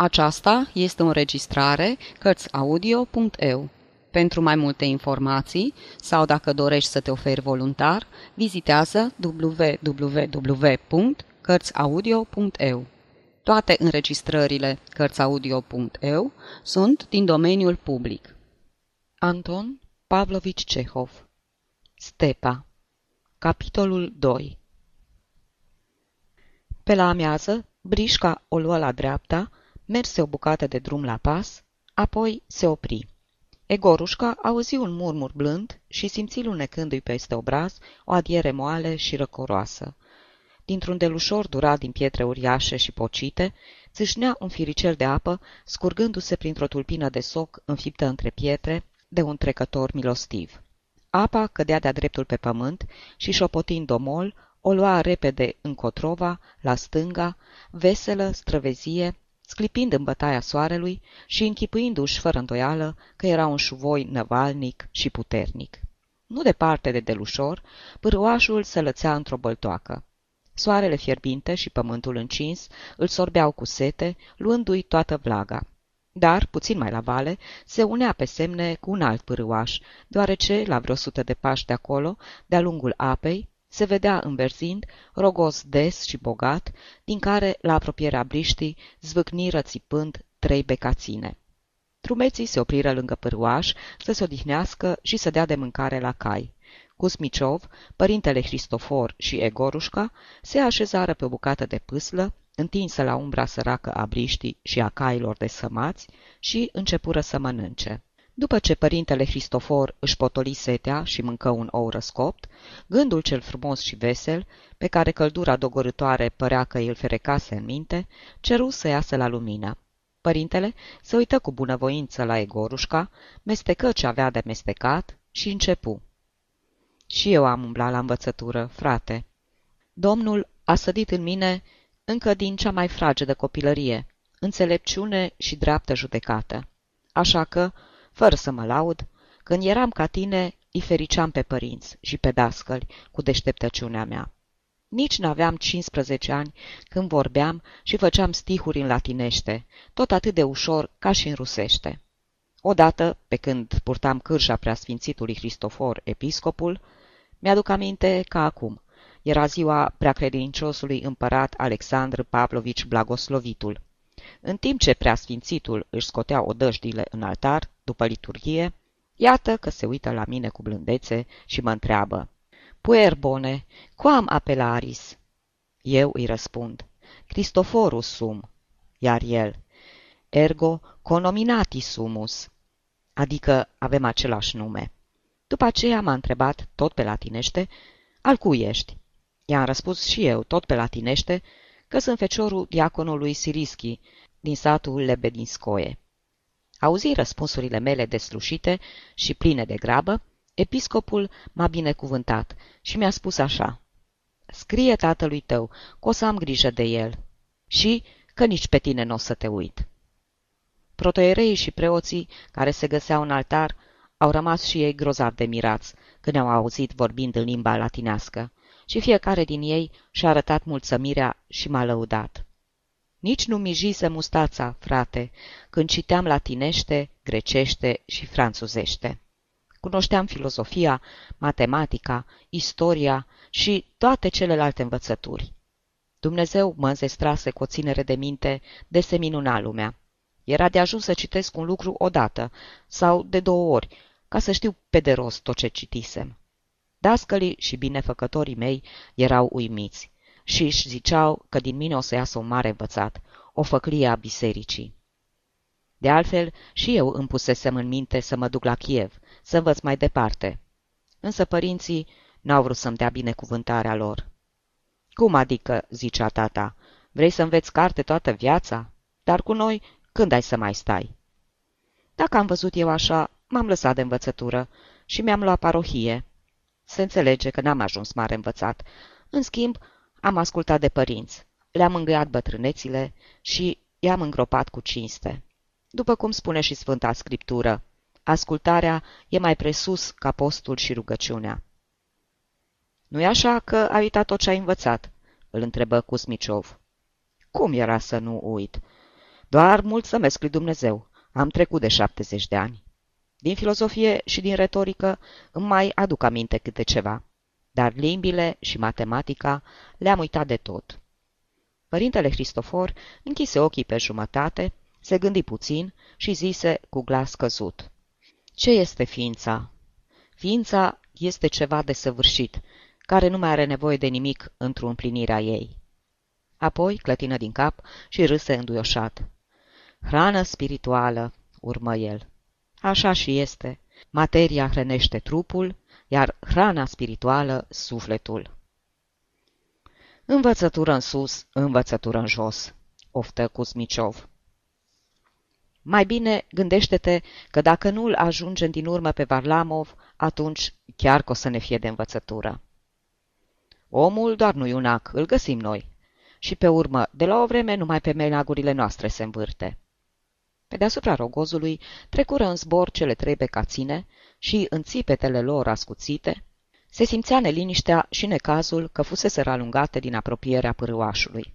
Aceasta este o înregistrare Cărțiaudio.eu. Pentru mai multe informații sau dacă dorești să te oferi voluntar, vizitează www.cărțiaudio.eu. Toate înregistrările Cărțiaudio.eu sunt din domeniul public. Anton Pavlovici Cehov Stepa Capitolul 2 Pe la amiază, Brișca o luă la dreapta, merse o bucată de drum la pas, apoi se opri. Egorușca auzi un murmur blând și simți lunecându-i peste obraz o adiere moale și răcoroasă. Dintr-un delușor durat din pietre uriașe și pocite, țâșnea un firicel de apă, scurgându-se printr-o tulpină de soc înfiptă între pietre de un trecător milostiv. Apa cădea de-a dreptul pe pământ și, șopotind domol, o lua repede în cotrova, la stânga, veselă, străvezie, sclipind în bătaia soarelui și închipuindu-și fără îndoială că era un șuvoi năvalnic și puternic. Nu departe de delușor, pârâașul se lățea într-o băltoacă. Soarele fierbinte și pământul încins îl sorbeau cu sete, luându-i toată vlaga. Dar, puțin mai la vale, se unea pe semne cu un alt pârâaș, deoarece, la vreo sută de pași de acolo, de-a lungul apei, se vedea înverzind, rogos des și bogat, din care, la apropierea briștii, zvâcniră țipând trei becaține. Trumeții se opriră lângă pârâaș să se odihnească și să dea de mâncare la cai. Cusmiciov, părintele Cristofor și Egorușca se așezară pe o bucată de pâslă, întinsă la umbra săracă a briștii și a cailor de sămați, și începură să mănânce. După ce părintele Cristofor își potoli setea și mâncă un ou răscopt, gândul cel frumos și vesel, pe care căldura dogorătoare părea că îl ferecase în minte, ceru să iasă la lumină. Părintele se uită cu bunăvoință la Egorușca, mestecă ce avea de mestecat și începu. Și eu am umblat la învățătură, frate. Domnul a sădit în mine încă din cea mai fragedă copilărie, înțelepciune și dreaptă judecată. Așa că, fără să mă laud, când eram ca tine, îi fericeam pe părinți și pe dascăli cu deșteptăciunea mea. Nici n-aveam 15 ani când vorbeam și făceam stihuri în latinește, tot atât de ușor ca și în rusește. Odată, pe când purtam cârja preasfințitului Cristofor, episcopul, mi-aduc aminte ca acum. Era ziua preacredinciosului împărat Alexandru Pavlovici Blagoslovitul. În timp ce preasfințitul își scotea odăjdile în altar, după liturghie, iată că se uită la mine cu blândețe și mă întreabă. Puer bone, quam apelaris? Eu îi răspund, Cristoforus sum, iar el, ergo conominati sumus, adică avem același nume. După aceea m-a întrebat, tot pe latinește, al cui ești? I-am răspuns și eu, tot pe latinește, că sunt feciorul diaconului Sirischi, din satul Lebedinskoe. Auzi răspunsurile mele deslușite și pline de grabă, episcopul m-a binecuvântat și mi-a spus așa, Scrie tatălui tău că o să am grijă de el și că nici pe tine nu o să te uit. Protoiereii și preoții care se găseau în altar au rămas și ei grozav de mirați când au auzit vorbind în limba latinească și fiecare din ei și-a arătat mulțămirea și m-a lăudat. Nici nu mijise mustața, frate, când citeam latinește, grecește și franțuzește. Cunoșteam filozofia, matematica, istoria și toate celelalte învățături. Dumnezeu mă înzestrase cu o ținere de minte de se minuna lumea. Era de ajuns să citesc un lucru odată sau de două ori, ca să știu pe de rost tot ce citisem. Dascălii și binefăcătorii mei erau uimiți și își ziceau că din mine o să iasă un mare învățat, o făclie a bisericii. De altfel, și eu îmi pusesem în minte să mă duc la Kiev, să învăț mai departe. Însă părinții n-au vrut să-mi dea binecuvântarea lor. Cum adică, zicea tata, vrei să înveți carte toată viața? Dar cu noi, când ai să mai stai? Dacă am văzut eu așa, m-am lăsat de învățătură și mi-am luat parohie. Se înțelege că n-am ajuns mare învățat. În schimb, am ascultat de părinți, le-am îngăiat bătrânețile și i-am îngropat cu cinste. După cum spune și Sfânta Scriptură, ascultarea e mai presus ca postul și rugăciunea. Nu-i așa că ai uitat tot ce ai învățat?" îl întrebă Cusmiciov. Cum era să nu uit?" Doar mulțumesc lui Dumnezeu, am trecut de 70 de ani. Din filozofie și din retorică îmi mai aduc aminte câte ceva, dar limbile și matematica le-am uitat de tot. Părintele Cristofor închise ochii pe jumătate, se gândi puțin și zise cu glas căzut. Ce este ființa? Ființa este ceva de săvârșit, care nu mai are nevoie de nimic într-o împlinire a ei. Apoi clătină din cap și râse înduioșat. Hrană spirituală, urmă el. Așa și este. Materia hrănește trupul, iar hrana spirituală sufletul. Învățătură în sus, învățătură în jos, oftă Cusmiciov. Mai bine gândește-te că dacă nu îl ajungem din urmă pe Varlamov, atunci chiar că o să ne fie de învățătură. Omul doar nu-i un ac, îl găsim noi. Și pe urmă, de la o vreme, numai pe meleagurile noastre se învârte. Pe deasupra rogozului trecură în zbor cele trei becaține și, în țipetele lor ascuțite, se simțea neliniștea și necazul că fusese alungate din apropierea pârâașului.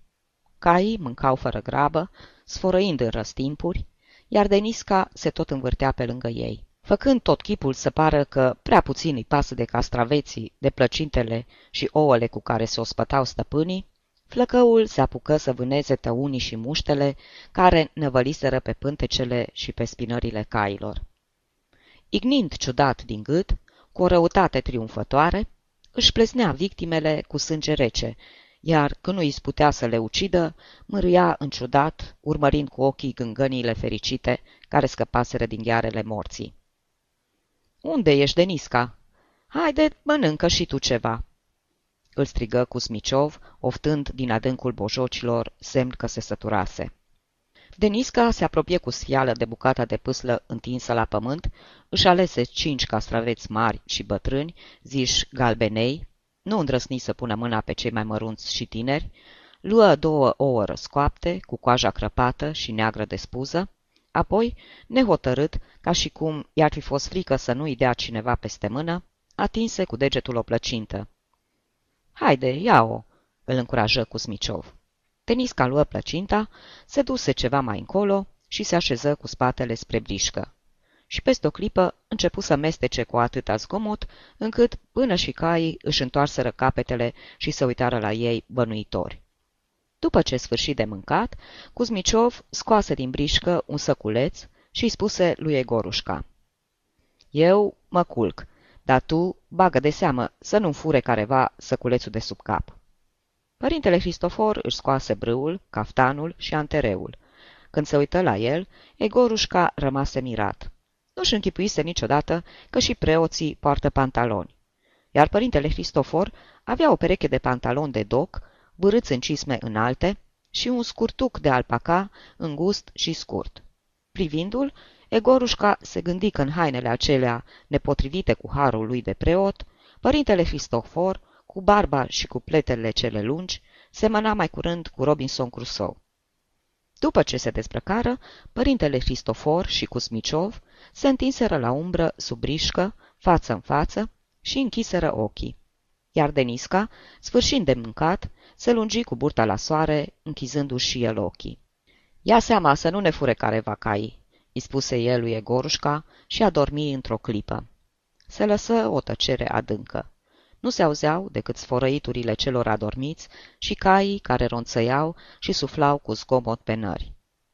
Caii mâncau fără grabă, sfărăind în răstimpuri, iar Denisca se tot învârtea pe lângă ei. Făcând tot chipul să pară că prea puțin îi pasă de castraveții, de plăcintele și ouăle cu care se ospătau stăpânii, Flăcăul se apucă să vâneze tăunii și muștele care năvăliseră pe pântecele și pe spinările cailor. Ignind ciudat din gât, cu o răutate triumfătoare, își plesnea victimele cu sânge rece, iar când nu îi putea să le ucidă, mârâia ciudat, urmărind cu ochii gângăniile fericite care scăpaseră din ghearele morții. Unde ești, Denisca? Haide, mănâncă și tu ceva!" îl strigă Cusmiciov, oftând din adâncul bojocilor semn că se săturase. Denisca se apropie cu sfială de bucata de pâslă întinsă la pământ, își alese cinci castraveți mari și bătrâni, ziși galbenei, nu îndrăsni să pună mâna pe cei mai mărunți și tineri, luă două ouă răscoapte, cu coaja crăpată și neagră de spuză, apoi, nehotărât, ca și cum i-ar fi fost frică să nu-i dea cineva peste mână, atinse cu degetul o plăcintă. Haide, ia-o!" îl încurajă Cusmiciov. Tenisca luă plăcinta, se duse ceva mai încolo și se așeză cu spatele spre brișcă. Și peste o clipă începu să mestece cu atâta zgomot, încât până și caii își întoarseră capetele și se uitară la ei bănuitori. După ce sfârși de mâncat, Cuzmiciov scoase din brișcă un săculeț și îi spuse lui Egorușca. Eu mă culc, dar tu bagă de seamă să nu fure careva săculețul de sub cap. Părintele Cristofor își scoase brâul, caftanul și antereul. Când se uită la el, Egorușca rămase mirat. Nu-și închipuise niciodată că și preoții poartă pantaloni. Iar părintele Cristofor avea o pereche de pantaloni de doc, bârâți în cisme înalte, și un scurtuc de alpaca îngust și scurt. Privindu-l, Egorușca se gândi că în hainele acelea, nepotrivite cu harul lui de preot, părintele Cristofor, cu barba și cu pletele cele lungi, semăna mai curând cu Robinson Crusoe. După ce se dezbrăcară, părintele Cristofor și Cusmiciov se întinseră la umbră sub brișcă, față în față, și închiseră ochii. Iar Denisca, sfârșind de mâncat, se lungi cu burta la soare, închizându-și și el ochii. Ia seama să nu ne fure careva caii, îi spuse el lui Egorușca și a dormi într-o clipă. Se lăsă o tăcere adâncă. Nu se auzeau decât sfărăiturile celor adormiți și caii care ronțăiau și suflau cu zgomot pe nări.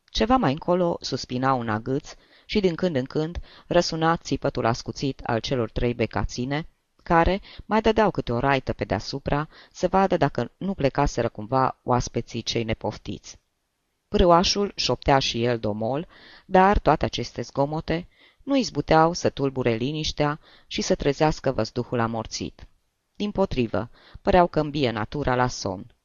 Ceva mai încolo suspina un agâț și din când în când răsuna țipătul ascuțit al celor trei becaține, care mai dădeau câte o raită pe deasupra să vadă dacă nu plecaseră cumva oaspeții cei nepoftiți. Pârâașul șoptea și el domol, dar toate aceste zgomote nu izbuteau să tulbure liniștea și să trezească văzduhul amorțit. Din potrivă, păreau că îmbie natura la somn.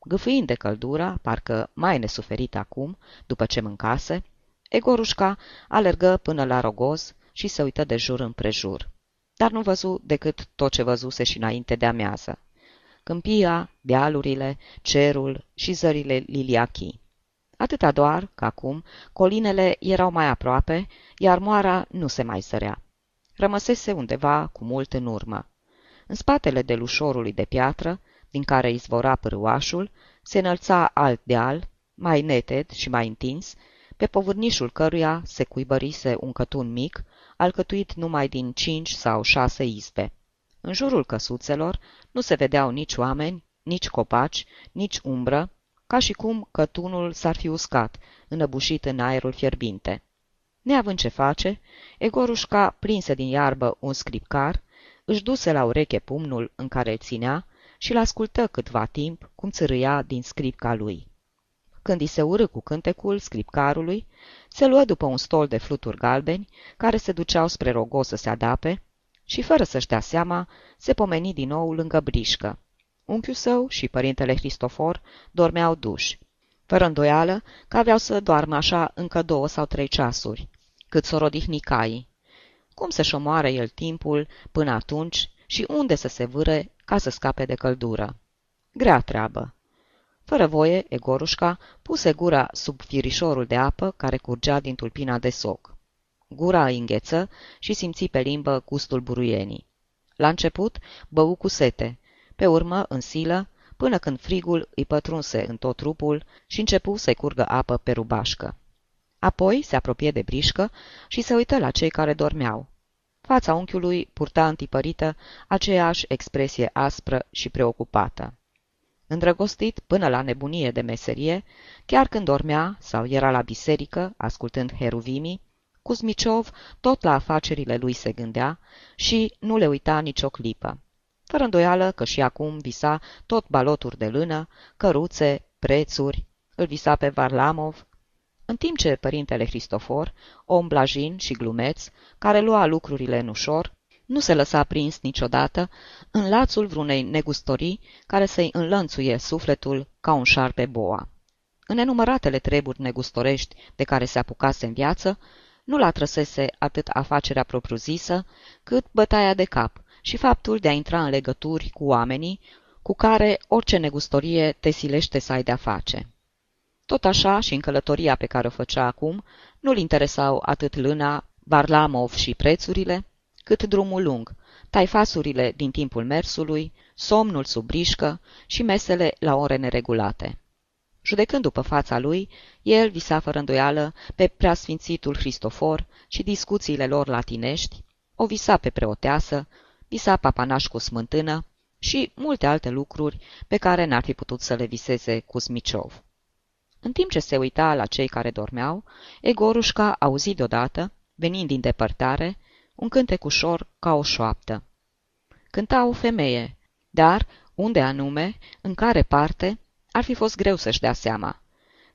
Gâfâind de căldura, parcă mai nesuferit acum, după ce mâncase, Egorușca alergă până la rogoz și se uită de jur împrejur. Dar nu văzu decât tot ce văzuse și înainte de amiază. Câmpia, dealurile, cerul și zările liliachii. Atâta doar că acum colinele erau mai aproape, iar moara nu se mai sărea. Rămăsese undeva cu mult în urmă. În spatele delușorului de piatră, din care izvora pârâașul, se înălța alt deal, mai neted și mai întins, pe povârnișul căruia se cuibărise un cătun mic, alcătuit numai din cinci sau șase izbe. În jurul căsuțelor nu se vedeau nici oameni, nici copaci, nici umbră, ca și cum cătunul s-ar fi uscat, înăbușit în aerul fierbinte. Neavând ce face, Egorușca prinse din iarbă un scripcar, își duse la ureche pumnul în care îl ținea și l-ascultă câtva timp cum țărâia din scripca lui. Când i se urâ cu cântecul scripcarului, se luă după un stol de fluturi galbeni, care se duceau spre rogos să se adape, și fără să-și dea seama, se pomeni din nou lângă brișcă. Unchiul său și părintele Cristofor dormeau duși. Fără îndoială că aveau să doarmă așa încă două sau trei ceasuri, cât s-o rodihni caii. Cum să-și omoare el timpul până atunci și unde să se vâre ca să scape de căldură? Grea treabă. Fără voie, Egorușca puse gura sub firișorul de apă care curgea din tulpina de soc. Gura îi îngheță și simți pe limbă gustul buruienii. La început bău cu sete, pe urmă în silă, până când frigul îi pătrunse în tot trupul și începu să-i curgă apă pe rubașcă. Apoi se apropie de brișcă și se uită la cei care dormeau. Fața unchiului purta întipărită aceeași expresie aspră și preocupată. Îndrăgostit până la nebunie de meserie, chiar când dormea sau era la biserică, ascultând heruvimii, Cuzmiciov tot la afacerile lui se gândea și nu le uita nicio clipă. Fără îndoială că și acum visa tot baloturi de lână, căruțe, prețuri, îl visa pe Varlamov, în timp ce părintele Cristofor, om blajin și glumeț, care lua lucrurile în ușor, nu se lăsa prins niciodată în lațul vrunei negustorii care să-i înlănțuie sufletul ca un șarpe boa. În enumăratele treburi negustorești de care se apucase în viață, nu l-a trăsese atât afacerea propriu-zisă, cât bătaia de cap și faptul de a intra în legături cu oamenii cu care orice negustorie te silește să ai de-a face. Tot așa și în călătoria pe care o făcea acum, nu-l interesau atât lâna, Barlamov și prețurile, cât drumul lung, taifasurile din timpul mersului, somnul sub brișcă și mesele la ore neregulate. Judecând după fața lui, el visa fără îndoială pe preasfințitul Cristofor și discuțiile lor latinești, o visa pe preoteasă, visa papanaș cu smântână și multe alte lucruri pe care n-ar fi putut să le viseze Cusmiciov. În timp ce se uita la cei care dormeau, Egorușca auzi deodată, venind din depărtare, un cântec ușor ca o șoaptă. Cânta o femeie, dar unde anume, în care parte, ar fi fost greu să-și dea seama.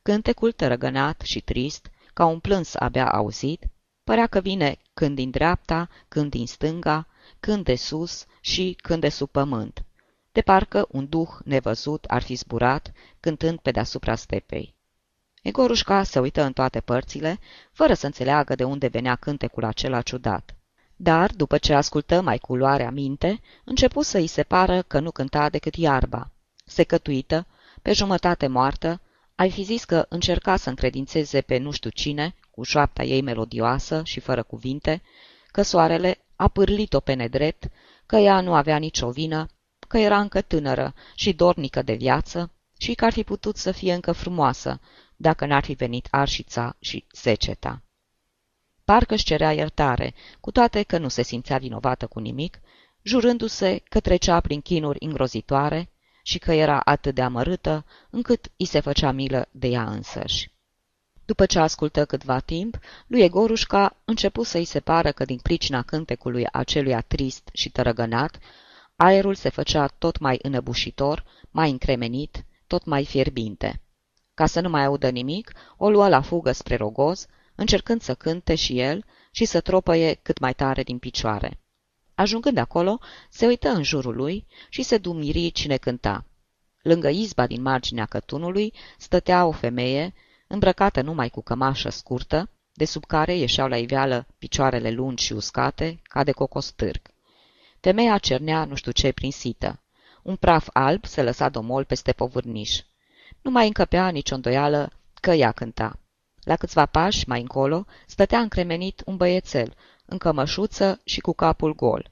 Cântecul tărăgănat și trist, ca un plâns abia auzit, părea că vine când din dreapta, când din stânga, când de sus și când de sub pământ, de parcă un duh nevăzut ar fi zburat, cântând pe deasupra stepei. Egorușca se uită în toate părțile, fără să înțeleagă de unde venea cântecul acela ciudat. Dar, după ce ascultă mai cu luarea minte, începu să îi se pară că nu cânta decât iarba. Secătuită, pe jumătate moartă, ai fi zis că încerca să încredințeze pe nu știu cine, cu șoapta ei melodioasă și fără cuvinte, că soarele a pârlit-o pe nedrept, că ea nu avea nicio vină, că era încă tânără și dornică de viață și că ar fi putut să fie încă frumoasă, dacă n-ar fi venit arșița și seceta. Parcă își cerea iertare, cu toate că nu se simțea vinovată cu nimic, jurându-se că trecea prin chinuri îngrozitoare și că era atât de amărâtă, încât îi se făcea milă de ea însăși. După ce ascultă câtva timp, lui Egorușca începu să-i se pară că din pricina cântecului aceluia trist și tărăgănat, aerul se făcea tot mai înăbușitor, mai încremenit, tot mai fierbinte. Ca să nu mai audă nimic, o lua la fugă spre rogoz, încercând să cânte și el și să tropăie cât mai tare din picioare. Ajungând acolo, se uită în jurul lui și se dumiri cine cânta. Lângă izba din marginea cătunului stătea o femeie, îmbrăcată numai cu cămașă scurtă, de sub care ieșeau la iveală picioarele lungi și uscate, ca de cocostârg. Femeia cernea nu știu ce prin sită. Un praf alb se lăsa domol peste povârniș. Nu mai încăpea nicio îndoială că ea cânta. La câțiva pași mai încolo stătea încremenit un băiețel, în cămășuță și cu capul gol.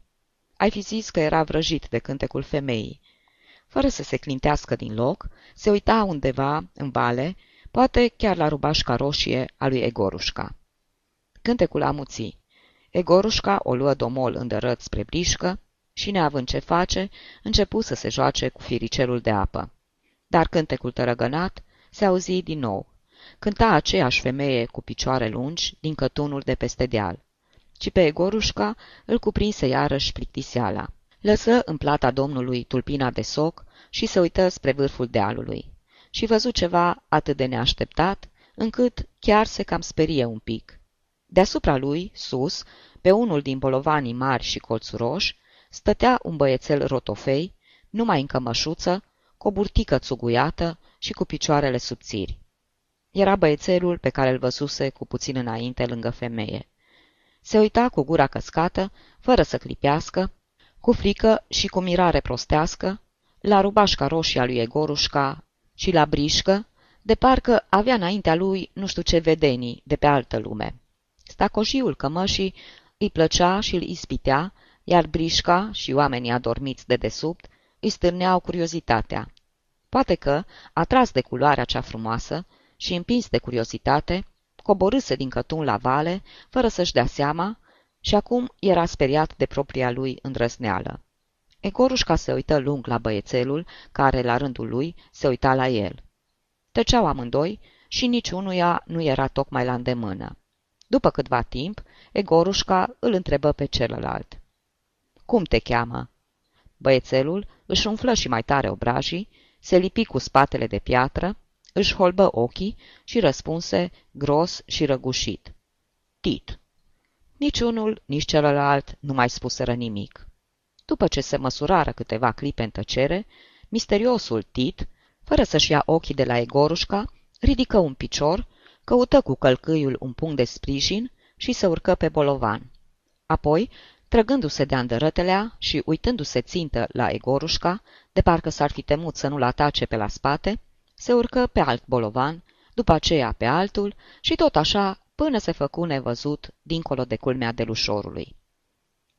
Ai fi zis că era vrăjit de cântecul femeii. Fără să se clintească din loc, se uita undeva, în vale, poate chiar la rubașca roșie a lui Egorușca. Cântecul amuții. Egorușca o luă domol îndărăt spre brișcă și, neavând ce face, începu să se joace cu firicelul de apă. Dar cântecul tărăgănat se auzi din nou. Cânta aceeași femeie cu picioare lungi din cătunul de peste deal. Ci pe Egorușca îl cuprinse iarăși plictiseala. Lăsă în plata domnului tulpina de soc și se uită spre vârful dealului. Și văzut ceva atât de neașteptat, încât chiar se cam sperie un pic. Deasupra lui, sus, pe unul din bolovanii mari și colțuroși, stătea un băiețel rotofei, numai în cămășuță, cu o burtică țuguiată și cu picioarele subțiri. Era băiețelul pe care îl văzuse cu puțin înainte lângă femeie. Se uita cu gura căscată, fără să clipească, cu frică și cu mirare prostească, la rubașca roșie a lui Egorușca și la brișcă, de parcă avea înaintea lui nu știu ce vedenii de pe altă lume. Stacojiul cămășii îi plăcea și îl ispitea, iar brișca și oamenii adormiți de desubt îi stârneau curiozitatea. Poate că, atras de culoarea cea frumoasă și împins de curiozitate, coborâse din cătun la vale, fără să-și dea seama, și acum era speriat de propria lui îndrăsneală. Egorușca se uită lung la băiețelul, care, la rândul lui, se uita la el. Tăceau amândoi și niciunuia nu era tocmai la îndemână. După câtva timp, Egorușca îl întrebă pe celălalt. Cum te cheamă?" Băiețelul își umflă și mai tare obrajii, se lipi cu spatele de piatră, își holbă ochii și răspunse gros și răgușit. Tit. Nici unul, nici celălalt nu mai spuseră nimic. După ce se măsurară câteva clipe în tăcere, misteriosul Tit, fără să-și ia ochii de la Egorușca, ridică un picior, căută cu călcâiul un punct de sprijin și se urcă pe bolovan. Apoi, trăgându-se de andărătelea și uitându-se țintă la Egorușca, de parcă s-ar fi temut să nu-l atace pe la spate, se urcă pe alt bolovan, după aceea pe altul și tot așa până se făcu nevăzut dincolo de culmea delușorului.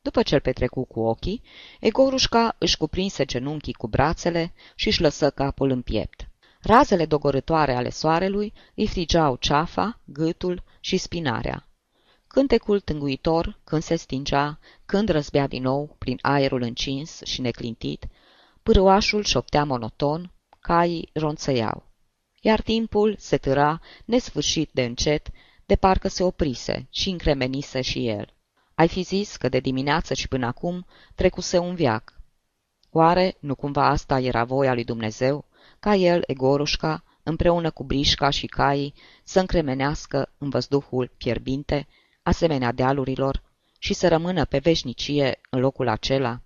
După ce-l petrecu cu ochii, Egorușca își cuprinse genunchii cu brațele și își lăsă capul în piept. Razele dogorătoare ale soarelui îi frigeau ceafa, gâtul și spinarea. Cântecul tânguitor, când se stingea, când răzbea din nou prin aerul încins și neclintit, pârâașul șoptea monoton, caii ronțăiau. Iar timpul se târa, nesfârșit de încet, de parcă se oprise și încremenise și el. Ai fi zis că de dimineață și până acum trecuse un viac. Oare nu cumva asta era voia lui Dumnezeu, ca el, Egorușca, împreună cu brișca și caii, să încremenească în văzduhul fierbinte, asemenea dealurilor, și să rămână pe veșnicie în locul acela?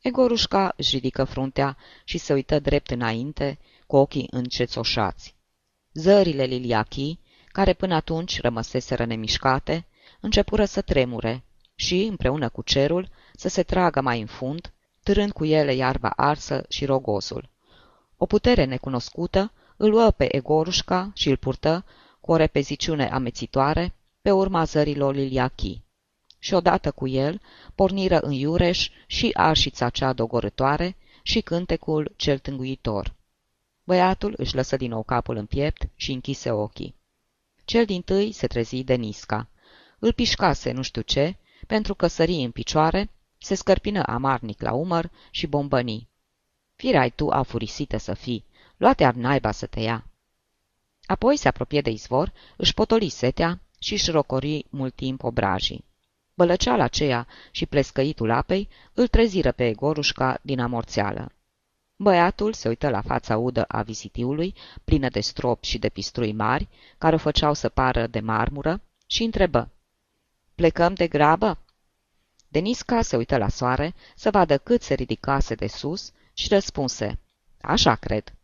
Egorușca își ridică fruntea și se uită drept înainte, cu ochii încețoșați. Zările liliachii, care până atunci rămăseseră nemișcate, începură să tremure și, împreună cu cerul, să se tragă mai în fund, târând cu ele iarba arsă și rogosul. O putere necunoscută îl luă pe Egorușca și îl purtă, cu o repeziciune amețitoare, pe urma zărilor liliachii. Și odată cu el porniră în iureș și arșița cea dogorătoare și cântecul cel tânguitor. Băiatul își lăsă din nou capul în piept și închise ochii. Cel din tâi se trezi de nisca. Îl pișcase nu știu ce, pentru că sări în picioare, se scărpină amarnic la umăr și bombăni. Firai tu afurisită să fii, luate ar naiba să te ia. Apoi se apropie de izvor, își potoli setea și își rocori mult timp obrajii. Bălăceala aceea și plescăitul apei îl treziră pe Egorușca din amorțeală. Băiatul se uită la fața udă a vizitiului, plină de strop și de pistrui mari, care o făceau să pară de marmură, și întrebă. Plecăm de grabă?" Denisca se uită la soare să vadă cât se ridicase de sus și răspunse. Așa cred."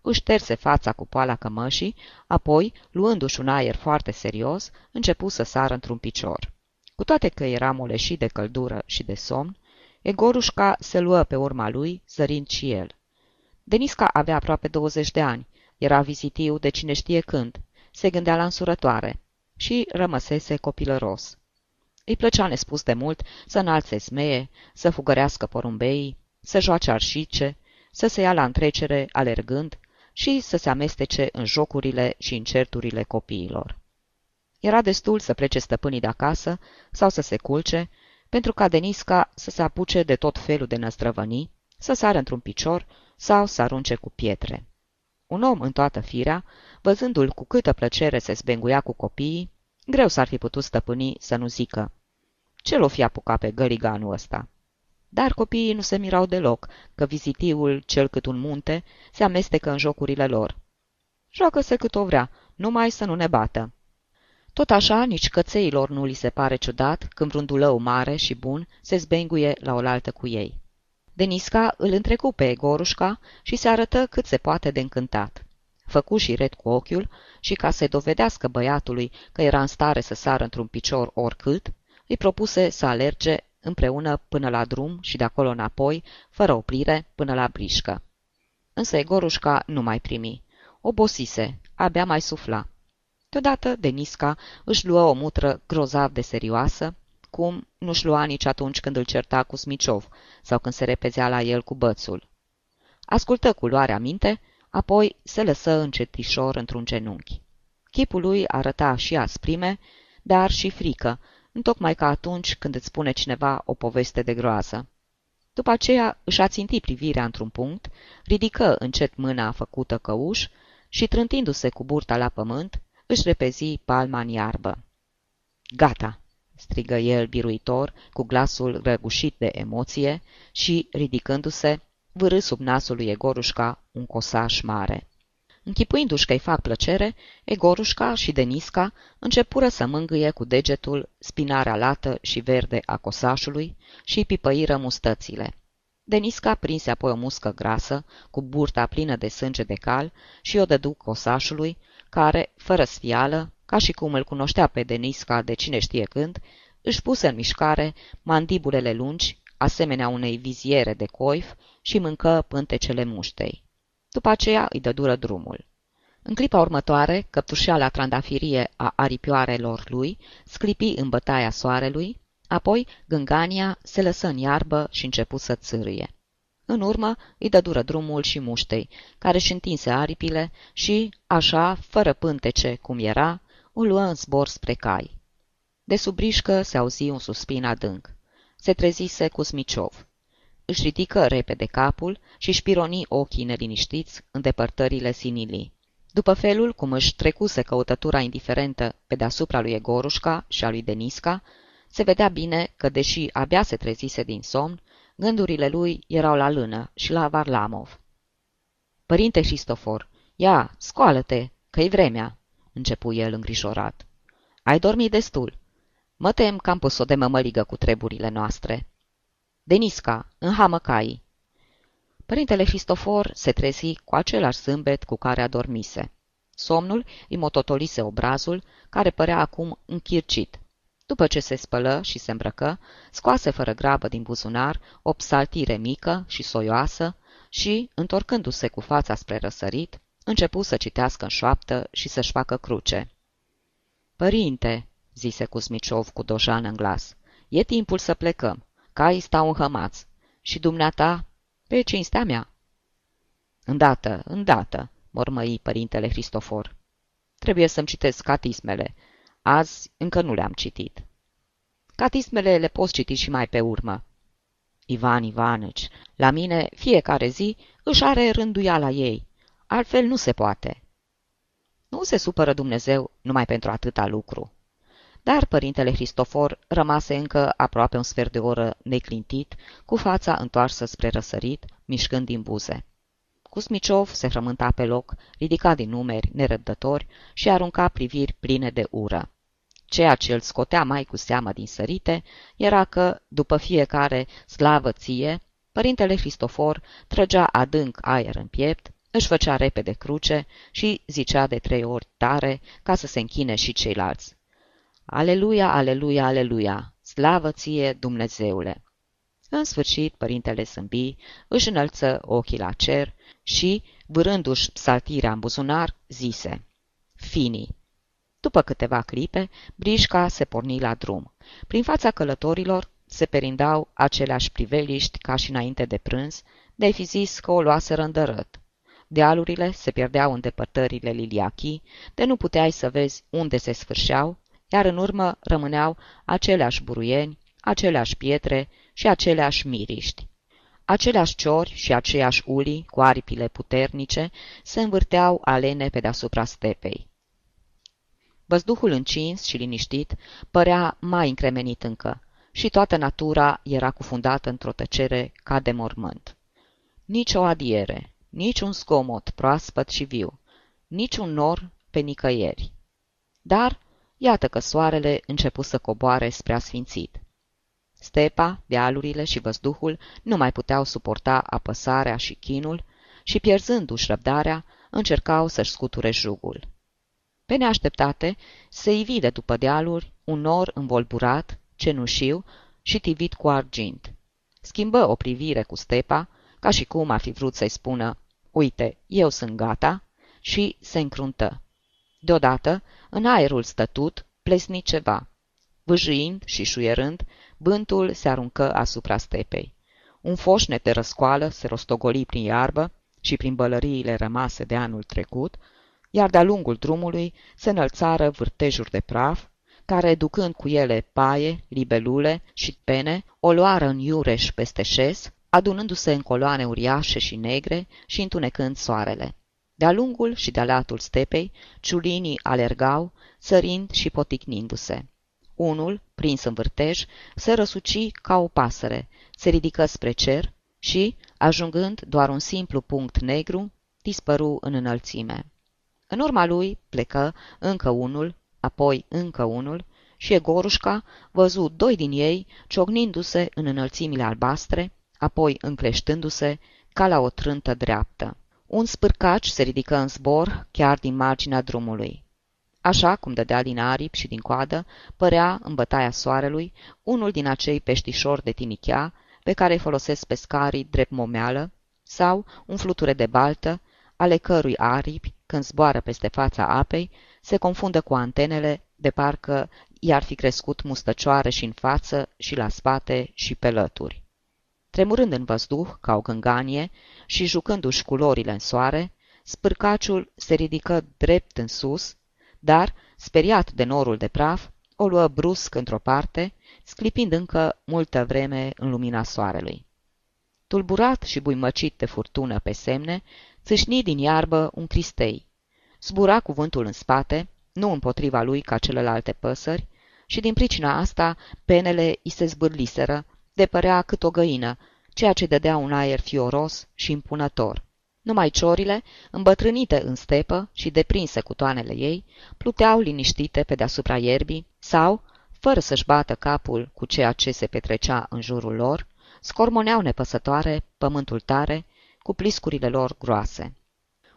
Își șterse fața cu poala cămășii, apoi, luându-și un aer foarte serios, începu să sară într-un picior. Cu toate că era moleșit de căldură și de somn, Egorușca se luă pe urma lui, zărind și el. Denisca avea aproape 20 de ani, era vizitiu de cine știe când, se gândea la însurătoare și rămăsese copilăros. Îi plăcea nespus de mult să înalțe smeie, să fugărească porumbeii, să joace arșice, să se ia la întrecere alergând, și să se amestece în jocurile și în certurile copiilor. Era destul să plece stăpânii de acasă sau să se culce, pentru ca Denisca să se apuce de tot felul de năstrăvănii, să sară într-un picior sau să arunce cu pietre. Un om în toată firea, văzându-l cu câtă plăcere se zbenguia cu copiii, greu s-ar fi putut stăpâni să nu zică. Ce l-o fi apucat pe găliganul ăsta? Dar copiii nu se mirau deloc că vizitiul, cel cât un munte, se amestecă în jocurile lor. Joacă-se cât o vrea, numai să nu ne bată. Tot așa, nici cățeilor nu li se pare ciudat când vreun dulău mare și bun se zbenguie la oaltă cu ei. Denisca îl întrecu pe Egorușca și se arătă cât se poate de încântat. Făcu și red cu ochiul și ca să dovedească băiatului că era în stare să sară într-un picior oricât, îi propuse să alerge împreună până la drum și de acolo înapoi, fără oprire, până la brișcă. Însă Egorușca nu mai primi. Obosise, abia mai sufla. Deodată Denisca își luă o mutră grozav de serioasă, cum nu-și lua nici atunci când îl certa cu Smiciov sau când se repezea la el cu bățul. Ascultă cu luarea minte, apoi se lăsă încetișor într-un genunchi. Chipul lui arăta și asprime, dar și frică, întocmai ca atunci când îți spune cineva o poveste de groază. După aceea își aținti privirea într-un punct, ridică încet mâna făcută căuș și, trântindu-se cu burta la pământ, își repezi palma în iarbă. Gata!" strigă el biruitor, cu glasul răgușit de emoție și, ridicându-se, vârâ sub nasul lui Egorușca un cosaș mare. Închipuindu-și că-i fac plăcere, Egorușca și Denisca începură să mângâie cu degetul spinarea lată și verde a cosașului și pipăiră mustățile. Denisca prinse apoi o muscă grasă, cu burta plină de sânge de cal și o dădu cosașului, care, fără sfială, ca și cum îl cunoștea pe Denisca de cine știe când, își puse în mișcare mandibulele lungi, asemenea unei viziere de coif, și mâncă pântecele muștei. După aceea îi dă dură drumul. În clipa următoare, căptușeala trandafirie a aripioarelor lui sclipi în bătaia soarelui, apoi gângania se lăsă în iarbă și începu să țârâie. În urmă îi dă dură drumul și muștei, care își întinse aripile și, așa, fără pântece cum era, o luă în zbor spre cai. De sub brișcă se auzi un suspin adânc. Se trezise cu Smiciov. Își ridică repede capul și își pironi ochii neliniștiți în depărtările sinilii. După felul cum își trecuse căutătura indiferentă pe deasupra lui Egorușca și a lui Denisca, se vedea bine că, deși abia se trezise din somn, gândurile lui erau la lână și la Varlamov. Părinte Cristofor, ia, scoală-te, că-i vremea!" începu el îngrijorat. Ai dormit destul. Mă tem că am pus-o de mămăligă cu treburile noastre." Denisca, în cai. Părintele Cristofor se trezi cu același zâmbet cu care adormise. Somnul îi mototolise obrazul, care părea acum închircit. După ce se spălă și se îmbrăcă, scoase fără grabă din buzunar o psaltire mică și soioasă și, întorcându-se cu fața spre răsărit, începu să citească în șoaptă și să-și facă cruce. Părinte, zise Cusmiciov cu dojană în glas, e timpul să plecăm. Caii stau înhămați. Și dumneata, pe cinstea mea. Îndată, îndată, mormăi părintele Cristofor. Trebuie să-mi citesc catismele. Azi încă nu le-am citit. Catismele le poți citi și mai pe urmă. Ivan Ivanici, la mine fiecare zi își are rânduiala ei. Altfel nu se poate. Nu se supără Dumnezeu numai pentru atâta lucru. Dar părintele Cristofor rămase încă aproape un sfert de oră neclintit, cu fața întoarsă spre răsărit, mișcând din buze. Cusmiciov se frământa pe loc, ridica din numeri nerăbdători și arunca priviri pline de ură. Ceea ce îl scotea mai cu seamă din sărite era că, după fiecare slavă ție, părintele Cristofor trăgea adânc aer în piept, își făcea repede cruce și zicea de trei ori tare ca să se închine și ceilalți. Aleluia, aleluia, aleluia! Slavă ție, Dumnezeule! În sfârșit, părintele Sâmbii își înălță ochii la cer și, vârându-și psaltirea în buzunar, zise Fini! După câteva clipe, brișca se porni la drum. Prin fața călătorilor se perindau aceleași priveliști ca și înainte de prânz, de fi zis că o luaseră îndărât. Dealurile se pierdeau în depărtările liliachii, de nu puteai să vezi unde se sfârșeau, iar în urmă rămâneau aceleași buruieni, aceleași pietre și aceleași miriști. Aceleași ciori și aceiași ulii, cu aripile puternice, se învârteau alene pe deasupra stepei. Văzduhul încins și liniștit părea mai încremenit încă și toată natura era cufundată într-o tăcere ca de mormânt. Nici o adiere, nici un zgomot proaspăt și viu, nici un nor pe nicăieri. Dar iată că soarele începu să coboare spre asfințit. Stepa, dealurile și văzduhul nu mai puteau suporta apăsarea și chinul și, pierzându-și răbdarea, încercau să-și scuture jugul. Pe neașteptate, se ivi de după dealuri un nor învolburat, cenușiu și tivit cu argint. Schimbă o privire cu stepa, ca și cum ar fi vrut să-i spună, uite, eu sunt gata, și se încruntă. Deodată, în aerul stătut, plesni ceva. Vâjâind și șuierând, bântul se aruncă asupra stepei. Un foșnet de răscoală se rostogoli prin iarbă și prin bălăriile rămase de anul trecut, iar de-a lungul drumului se înălțară vârtejuri de praf, care, ducând cu ele paie, libelule și pene, o luară în iureș peste șes, adunându-se în coloane uriașe și negre și întunecând soarele. De-a lungul și de-a latul stepei, ciulinii alergau, sărind și poticnindu-se. Unul, prins în vârtej, se răsuci ca o pasăre, se ridică spre cer și, ajungând doar un simplu punct negru, dispăru în înălțime. În urma lui plecă încă unul, apoi încă unul, și Egorușca văzu doi din ei ciognindu-se în înălțimile albastre, apoi încleștându-se ca la o trântă dreaptă. Un spârcaci se ridică în zbor chiar din marginea drumului. Așa cum dădea din aripi și din coadă, părea, în bătaia soarelui, unul din acei peștișori de tinichea pe care îi folosesc pescarii drept momeală, sau un fluture de baltă, ale cărui aripi, când zboară peste fața apei, se confundă cu antenele, de parcă i-ar fi crescut mustăcioare și în față, și la spate, și pe lături. Tremurând în văzduh, ca o gânganie, și jucându-și culorile în soare, spârcaciul se ridică drept în sus, dar, speriat de norul de praf, o luă brusc într-o parte, sclipind încă multă vreme în lumina soarelui. Tulburat și buimăcit de furtună pe semne, țâșni din iarbă un cristei. Zbura cuvântul în spate, nu împotriva lui ca celelalte păsări, și din pricina asta penele îi se zbârliseră, de părea cât o găină, ceea ce dădea un aer fioros și impunător. Numai ciorile, îmbătrânite în stepă și deprinse cu toanele ei, pluteau liniștite pe deasupra ierbii sau, fără să-și bată capul cu ceea ce se petrecea în jurul lor, scormoneau nepăsătoare pământul tare cu pliscurile lor groase.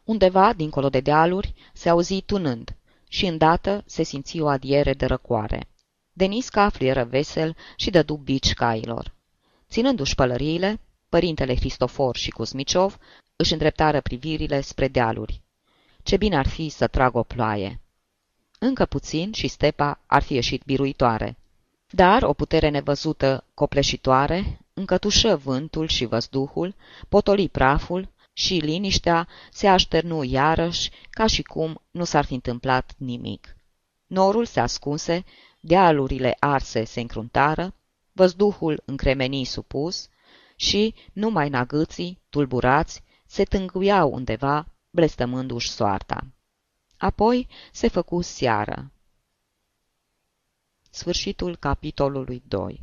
Undeva, dincolo de dealuri, se auzi tunând și îndată se simți o adiere de răcoare. Denisca flieră vesel și dădu bici cailor. Ținându-și pălăriile, părintele Cristofor și Cuzmiciov își îndreptară privirile spre dealuri. Ce bine ar fi să trag o ploaie! Încă puțin și stepa ar fi ieșit biruitoare. Dar o putere nevăzută, copleșitoare, încătușă vântul și văzduhul, potoli praful și liniștea se așternu iarăși, ca și cum nu s-ar fi întâmplat nimic. Norul se ascunse, dealurile arse se încruntară, văzduhul încremeni supus și, numai nagâții, tulburați, se tânguiau undeva, blestămându-și soarta. Apoi se făcu seară. Sfârșitul capitolului 2